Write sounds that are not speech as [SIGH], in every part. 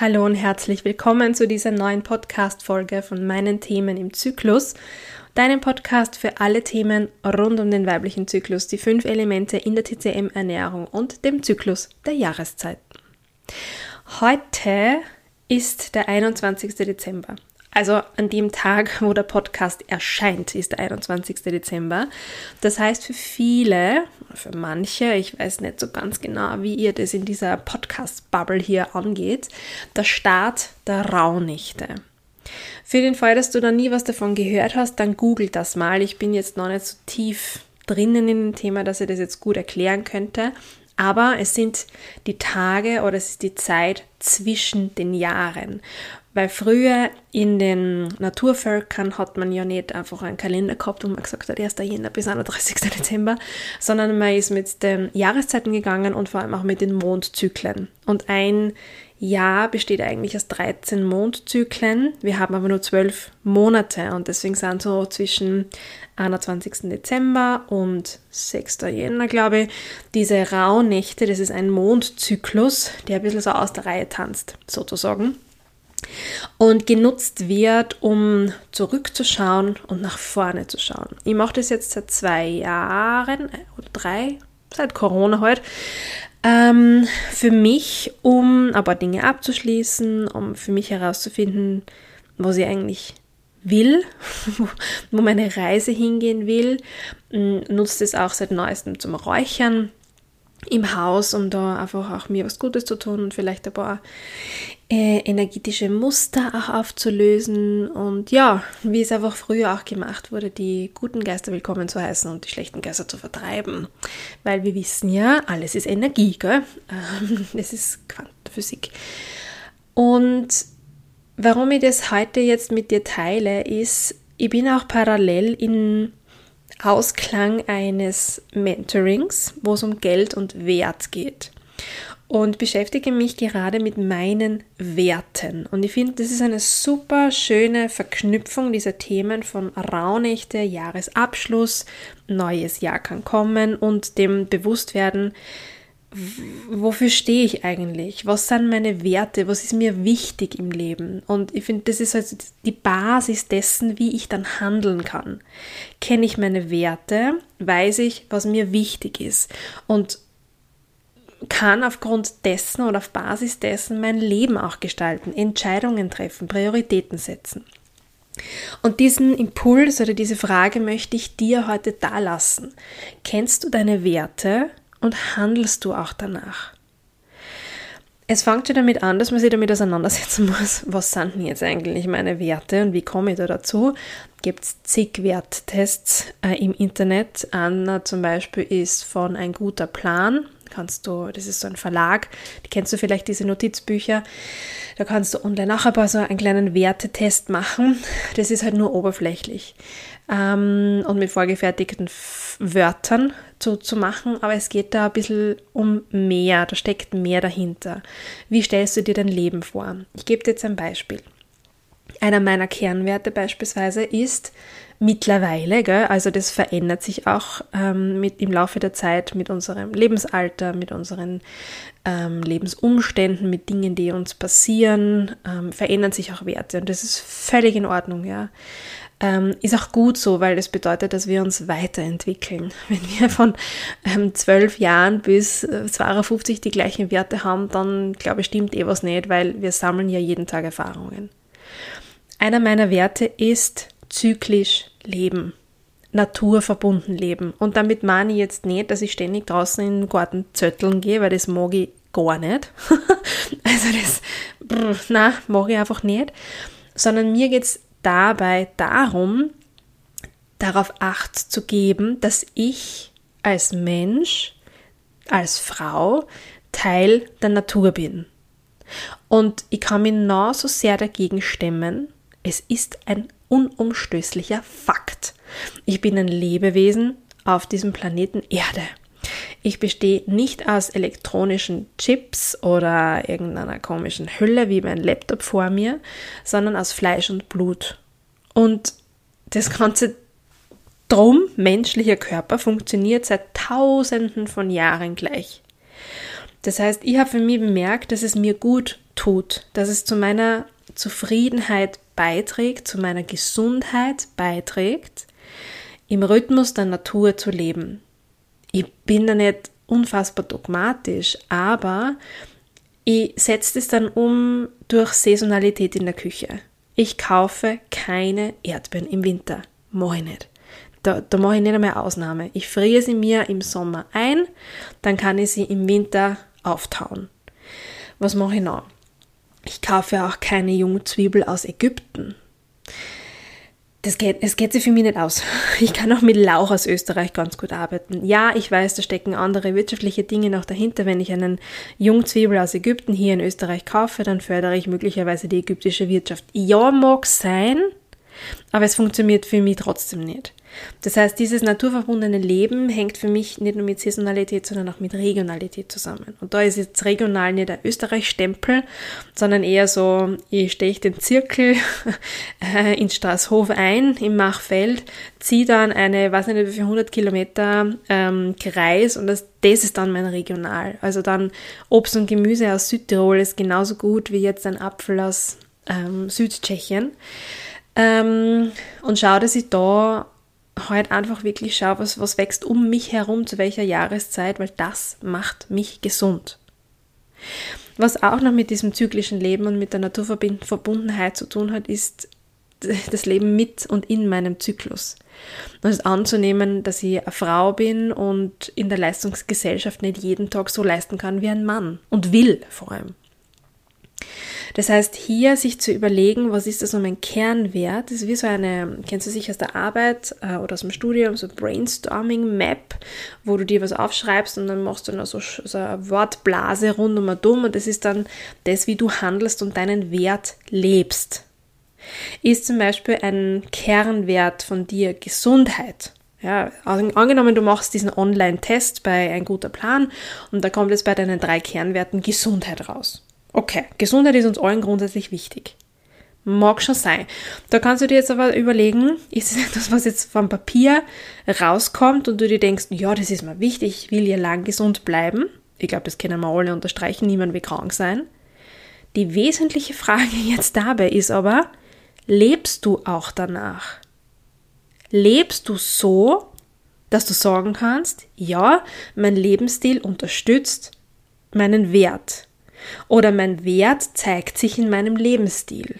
Hallo und herzlich willkommen zu dieser neuen Podcast-Folge von meinen Themen im Zyklus, deinem Podcast für alle Themen rund um den weiblichen Zyklus, die fünf Elemente in der TCM-Ernährung und dem Zyklus der Jahreszeiten. Heute ist der 21. Dezember also an dem Tag, wo der Podcast erscheint, ist der 21. Dezember. Das heißt für viele, für manche, ich weiß nicht so ganz genau, wie ihr das in dieser Podcast-Bubble hier angeht, der Start der Rauhnächte. Für den Fall, dass du da nie was davon gehört hast, dann google das mal. Ich bin jetzt noch nicht so tief drinnen in dem Thema, dass ich das jetzt gut erklären könnte. Aber es sind die Tage oder es ist die Zeit zwischen den Jahren. Weil früher in den Naturvölkern hat man ja nicht einfach einen Kalender gehabt, wo man gesagt hat, 1. Jänner bis 31. [LAUGHS] Dezember, sondern man ist mit den Jahreszeiten gegangen und vor allem auch mit den Mondzyklen. Und ein Jahr besteht eigentlich aus 13 Mondzyklen. Wir haben aber nur 12 Monate und deswegen sind so zwischen 21. Dezember und 6. Jänner, glaube ich, diese Rauhnächte, das ist ein Mondzyklus, der ein bisschen so aus der Reihe tanzt, sozusagen und genutzt wird, um zurückzuschauen und nach vorne zu schauen. Ich mache das jetzt seit zwei Jahren äh, oder drei, seit Corona halt, ähm, für mich, um ein paar Dinge abzuschließen, um für mich herauszufinden, was ich eigentlich will, [LAUGHS] wo meine Reise hingehen will. Nutzt es auch seit neuestem zum Räuchern im Haus, um da einfach auch mir was Gutes zu tun und vielleicht ein paar äh, energetische Muster auch aufzulösen und ja, wie es einfach früher auch gemacht wurde, die guten Geister willkommen zu heißen und die schlechten Geister zu vertreiben. Weil wir wissen ja, alles ist Energie, gell? Ähm, [LAUGHS] das ist Quantenphysik. Und warum ich das heute jetzt mit dir teile, ist, ich bin auch parallel in Ausklang eines Mentorings, wo es um Geld und Wert geht. Und beschäftige mich gerade mit meinen Werten. Und ich finde, das ist eine super schöne Verknüpfung dieser Themen von Rauhnächte, Jahresabschluss, neues Jahr kann kommen und dem Bewusstwerden, wofür stehe ich eigentlich? Was sind meine Werte? Was ist mir wichtig im Leben? Und ich finde, das ist also die Basis dessen, wie ich dann handeln kann. Kenne ich meine Werte, weiß ich, was mir wichtig ist und kann aufgrund dessen oder auf Basis dessen mein Leben auch gestalten, Entscheidungen treffen, Prioritäten setzen. Und diesen Impuls oder diese Frage möchte ich dir heute da lassen. Kennst du deine Werte? Und handelst du auch danach. Es fängt schon damit an, dass man sich damit auseinandersetzen [LAUGHS] muss, was sind denn jetzt eigentlich meine Werte und wie komme ich da dazu. Gibt es zig Werttests äh, im Internet. Einer zum Beispiel ist von ein guter Plan. Kannst du, das ist so ein Verlag, die kennst du vielleicht diese Notizbücher. Da kannst du online auch ein paar so einen kleinen Wertetest machen. Das ist halt nur oberflächlich ähm, und mit vorgefertigten Wörtern zu, zu machen, aber es geht da ein bisschen um mehr, da steckt mehr dahinter. Wie stellst du dir dein Leben vor? Ich gebe dir jetzt ein Beispiel. Einer meiner Kernwerte beispielsweise ist mittlerweile, gell, also das verändert sich auch ähm, mit, im Laufe der Zeit mit unserem Lebensalter, mit unseren ähm, Lebensumständen, mit Dingen, die uns passieren, ähm, verändern sich auch Werte und das ist völlig in Ordnung, ja. Ähm, ist auch gut so, weil das bedeutet, dass wir uns weiterentwickeln. [LAUGHS] Wenn wir von ähm, 12 Jahren bis äh, 52 die gleichen Werte haben, dann glaube ich, stimmt eh was nicht, weil wir sammeln ja jeden Tag Erfahrungen. Einer meiner Werte ist zyklisch leben. Naturverbunden leben. Und damit meine ich jetzt nicht, dass ich ständig draußen in den Garten zötteln gehe, weil das mag ich gar nicht. [LAUGHS] also das, brr, na, mag ich einfach nicht. Sondern mir geht es dabei darum, darauf acht zu geben, dass ich als Mensch, als Frau Teil der Natur bin. Und ich kann mich so sehr dagegen stemmen. Es ist ein unumstößlicher Fakt. Ich bin ein Lebewesen auf diesem Planeten Erde. Ich bestehe nicht aus elektronischen Chips oder irgendeiner komischen Hülle wie mein Laptop vor mir, sondern aus Fleisch und Blut. Und das ganze drum menschlicher Körper funktioniert seit tausenden von Jahren gleich. Das heißt, ich habe für mich bemerkt, dass es mir gut tut, dass es zu meiner Zufriedenheit beiträgt, zu meiner Gesundheit beiträgt, im Rhythmus der Natur zu leben. Ich bin da nicht unfassbar dogmatisch, aber ich setze es dann um durch Saisonalität in der Küche. Ich kaufe keine Erdbeeren im Winter. Mache ich nicht. Da, da mache ich nicht einmal Ausnahme. Ich friere sie mir im Sommer ein, dann kann ich sie im Winter auftauen. Was mache ich noch? Ich kaufe auch keine Jungzwiebel aus Ägypten das geht, es geht sich für mich nicht aus. [LAUGHS] Ich kann auch mit Lauch aus Österreich ganz gut arbeiten. Ja, ich weiß, da stecken andere wirtschaftliche Dinge noch dahinter. Wenn ich einen Jungzwiebel aus Ägypten hier in Österreich kaufe, dann fördere ich möglicherweise die ägyptische Wirtschaft. Ja, mag sein, aber es funktioniert für mich trotzdem nicht. Das heißt, dieses naturverbundene Leben hängt für mich nicht nur mit Saisonalität, sondern auch mit Regionalität zusammen. Und da ist jetzt regional nicht der Österreich-Stempel, sondern eher so, ich stehe den Zirkel [LAUGHS] äh, in Straßhof ein, im Machfeld, ziehe dann eine, weiß nicht wie viel 100 Kilometer ähm, Kreis und das, das ist dann mein Regional. Also dann Obst und Gemüse aus Südtirol ist genauso gut wie jetzt ein Apfel aus ähm, Südtschechien. Ähm, und schaue, dass ich da halt einfach wirklich schaue, was, was wächst um mich herum, zu welcher Jahreszeit, weil das macht mich gesund. Was auch noch mit diesem zyklischen Leben und mit der Naturverbundenheit zu tun hat, ist das Leben mit und in meinem Zyklus. Und es anzunehmen, dass ich eine Frau bin und in der Leistungsgesellschaft nicht jeden Tag so leisten kann wie ein Mann und will vor allem. Das heißt, hier sich zu überlegen, was ist das so mein Kernwert, das ist wie so eine, kennst du sicher aus der Arbeit äh, oder aus dem Studium, so Brainstorming-Map, wo du dir was aufschreibst und dann machst du noch so, so eine Wortblase rund um um und das ist dann das, wie du handelst und deinen Wert lebst. Ist zum Beispiel ein Kernwert von dir Gesundheit? Ja, angenommen, du machst diesen Online-Test bei ein guter Plan und da kommt jetzt bei deinen drei Kernwerten Gesundheit raus. Okay, Gesundheit ist uns allen grundsätzlich wichtig. Mag schon sein. Da kannst du dir jetzt aber überlegen, ist es etwas, was jetzt vom Papier rauskommt und du dir denkst, ja, das ist mir wichtig, ich will ja lang gesund bleiben. Ich glaube, das können wir alle unterstreichen, niemand will krank sein. Die wesentliche Frage jetzt dabei ist aber, lebst du auch danach? Lebst du so, dass du sagen kannst, ja, mein Lebensstil unterstützt meinen Wert, oder mein Wert zeigt sich in meinem Lebensstil.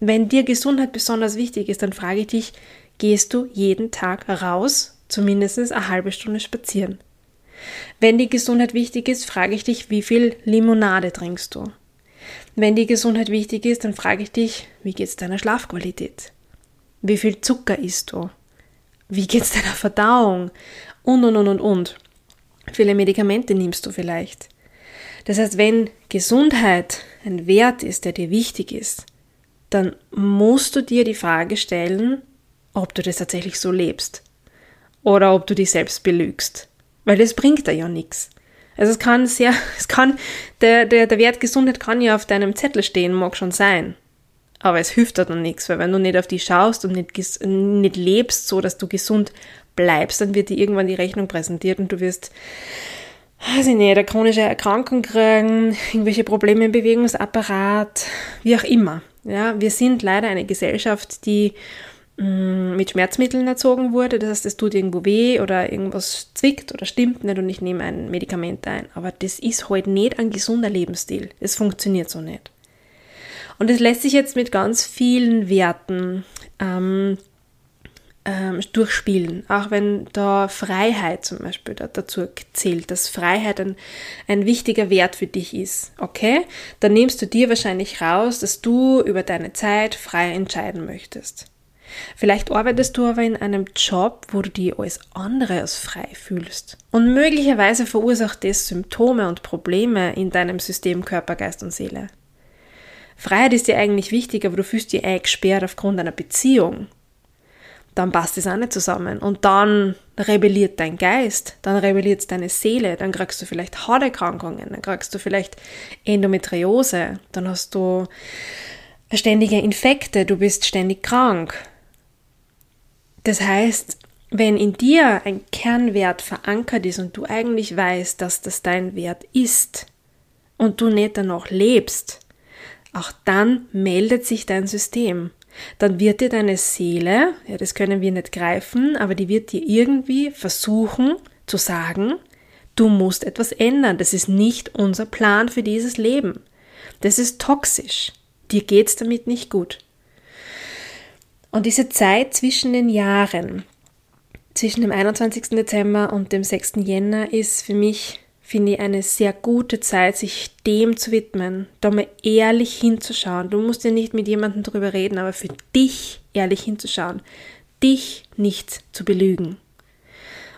Wenn dir Gesundheit besonders wichtig ist, dann frage ich dich, gehst du jeden Tag raus, zumindest eine halbe Stunde spazieren? Wenn die Gesundheit wichtig ist, frage ich dich, wie viel Limonade trinkst du? Wenn die Gesundheit wichtig ist, dann frage ich dich, wie geht es deiner Schlafqualität? Wie viel Zucker isst du? Wie geht es deiner Verdauung? Und, und, und, und, und. Viele Medikamente nimmst du vielleicht. Das heißt, wenn Gesundheit ein Wert ist, der dir wichtig ist, dann musst du dir die Frage stellen, ob du das tatsächlich so lebst oder ob du dich selbst belügst, weil das bringt dir ja nichts. Also es kann sehr, [LAUGHS] es kann, der, der, der Wert Gesundheit kann ja auf deinem Zettel stehen, mag schon sein. Aber es hilft dir dann nichts, weil wenn du nicht auf die schaust und nicht, nicht lebst, so dass du gesund bleibst, dann wird dir irgendwann die Rechnung präsentiert und du wirst weiß ich nicht, eine chronische Erkrankung kriegen, irgendwelche Probleme im Bewegungsapparat, wie auch immer. Ja, wir sind leider eine Gesellschaft, die mh, mm, mit Schmerzmitteln erzogen wurde. Das heißt, es tut irgendwo weh oder irgendwas zwickt oder stimmt nicht und ich nehme ein Medikament ein. Aber das ist halt nicht ein gesunder Lebensstil. Es funktioniert so nicht. Und es lässt sich jetzt mit ganz vielen Werten ähm, ähm, durchspielen. Auch wenn da Freiheit zum Beispiel da, dazu zählt, dass Freiheit ein, ein wichtiger Wert für dich ist, okay? Dann nimmst du dir wahrscheinlich raus, dass du über deine Zeit frei entscheiden möchtest. Vielleicht arbeitest du aber in einem Job, wo du dich alles andere als frei fühlst. Und möglicherweise verursacht das Symptome und Probleme in deinem System Körper, Geist und Seele. Freiheit ist dir eigentlich wichtig, aber du fühlst dich eingesperrt aufgrund einer Beziehung dann passt es auch nicht zusammen. Und dann rebelliert dein Geist, dann rebelliert deine Seele, dann kriegst du vielleicht Hauterkrankungen, dann kriegst du vielleicht Endometriose, dann hast du ständige Infekte, du bist ständig krank. Das heißt, wenn in dir ein Kernwert verankert ist und du eigentlich weißt, dass das dein Wert ist und du nicht danach lebst, auch dann meldet sich dein System. Dann wird dir deine Seele, ja, das können wir nicht greifen, aber die wird dir irgendwie versuchen zu sagen, du musst etwas ändern. Das ist nicht unser Plan für dieses Leben. Das ist toxisch. Dir geht's damit nicht gut. Und diese Zeit zwischen den Jahren, zwischen dem 21. Dezember und dem 6. Jänner ist für mich, finde ich, eine sehr gute Zeit, sich dem zu widmen, da mal ehrlich hinzuschauen. Du musst ja nicht mit jemandem drüber reden, aber für dich ehrlich hinzuschauen, dich nicht zu belügen.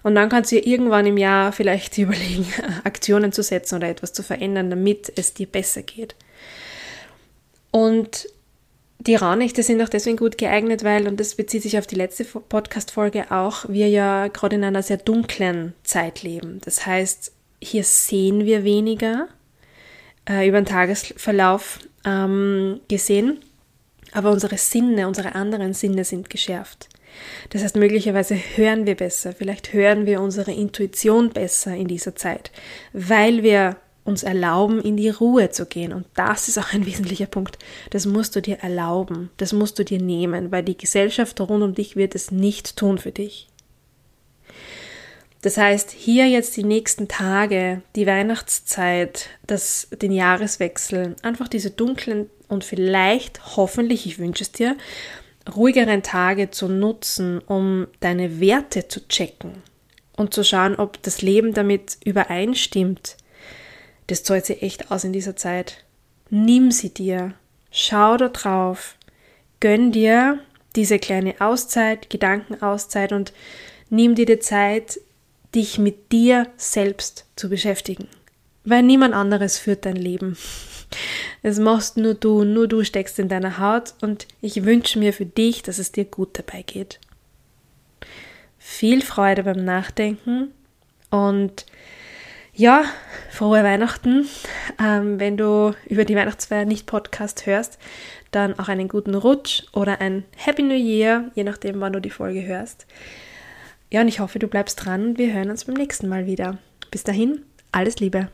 Und dann kannst du dir irgendwann im Jahr vielleicht [LAUGHS] überlegen, Aktionen zu setzen oder etwas zu verändern, damit es dir besser geht. Und die Raunächte sind auch deswegen gut geeignet, weil, und das bezieht sich auf die letzte Podcast-Folge auch, wir ja gerade in einer sehr dunklen Zeit leben. Das heißt, hier sehen wir weniger äh, über den Tagesverlauf ähm, gesehen, aber unsere Sinne, unsere anderen Sinne sind geschärft. Das heißt, möglicherweise hören wir besser, vielleicht hören wir unsere Intuition besser in dieser Zeit, weil wir uns erlauben, in die Ruhe zu gehen. Und das ist auch ein [LAUGHS] wesentlicher Punkt. Das musst du dir erlauben, das musst du dir nehmen, weil die Gesellschaft rund um dich wird es nicht tun für dich. Das heißt, hier jetzt die nächsten Tage, die Weihnachtszeit, das, den Jahreswechsel, einfach diese dunklen und vielleicht, hoffentlich, ich wünsche es dir, ruhigeren Tage zu nutzen, um deine Werte zu checken und zu schauen, ob das Leben damit übereinstimmt. Das zahlt sich echt aus in dieser Zeit. Nimm sie dir, schau da drauf, gönn dir diese kleine Auszeit, Gedankenauszeit und nimm dir die Zeit, dich mit dir selbst zu beschäftigen. Weil niemand anderes führt dein Leben. Es machst nur du, nur du steckst in deiner Haut und ich wünsche mir für dich, dass es dir gut dabei geht. Viel Freude beim Nachdenken und ja, frohe Weihnachten. Ähm, wenn du über die Weihnachtsfeier nicht Podcast hörst, dann auch einen guten Rutsch oder ein Happy New Year, je nachdem, wann du die Folge hörst. Ja, und ich hoffe, du bleibst dran. Wir hören uns beim nächsten Mal wieder. Bis dahin, alles Liebe.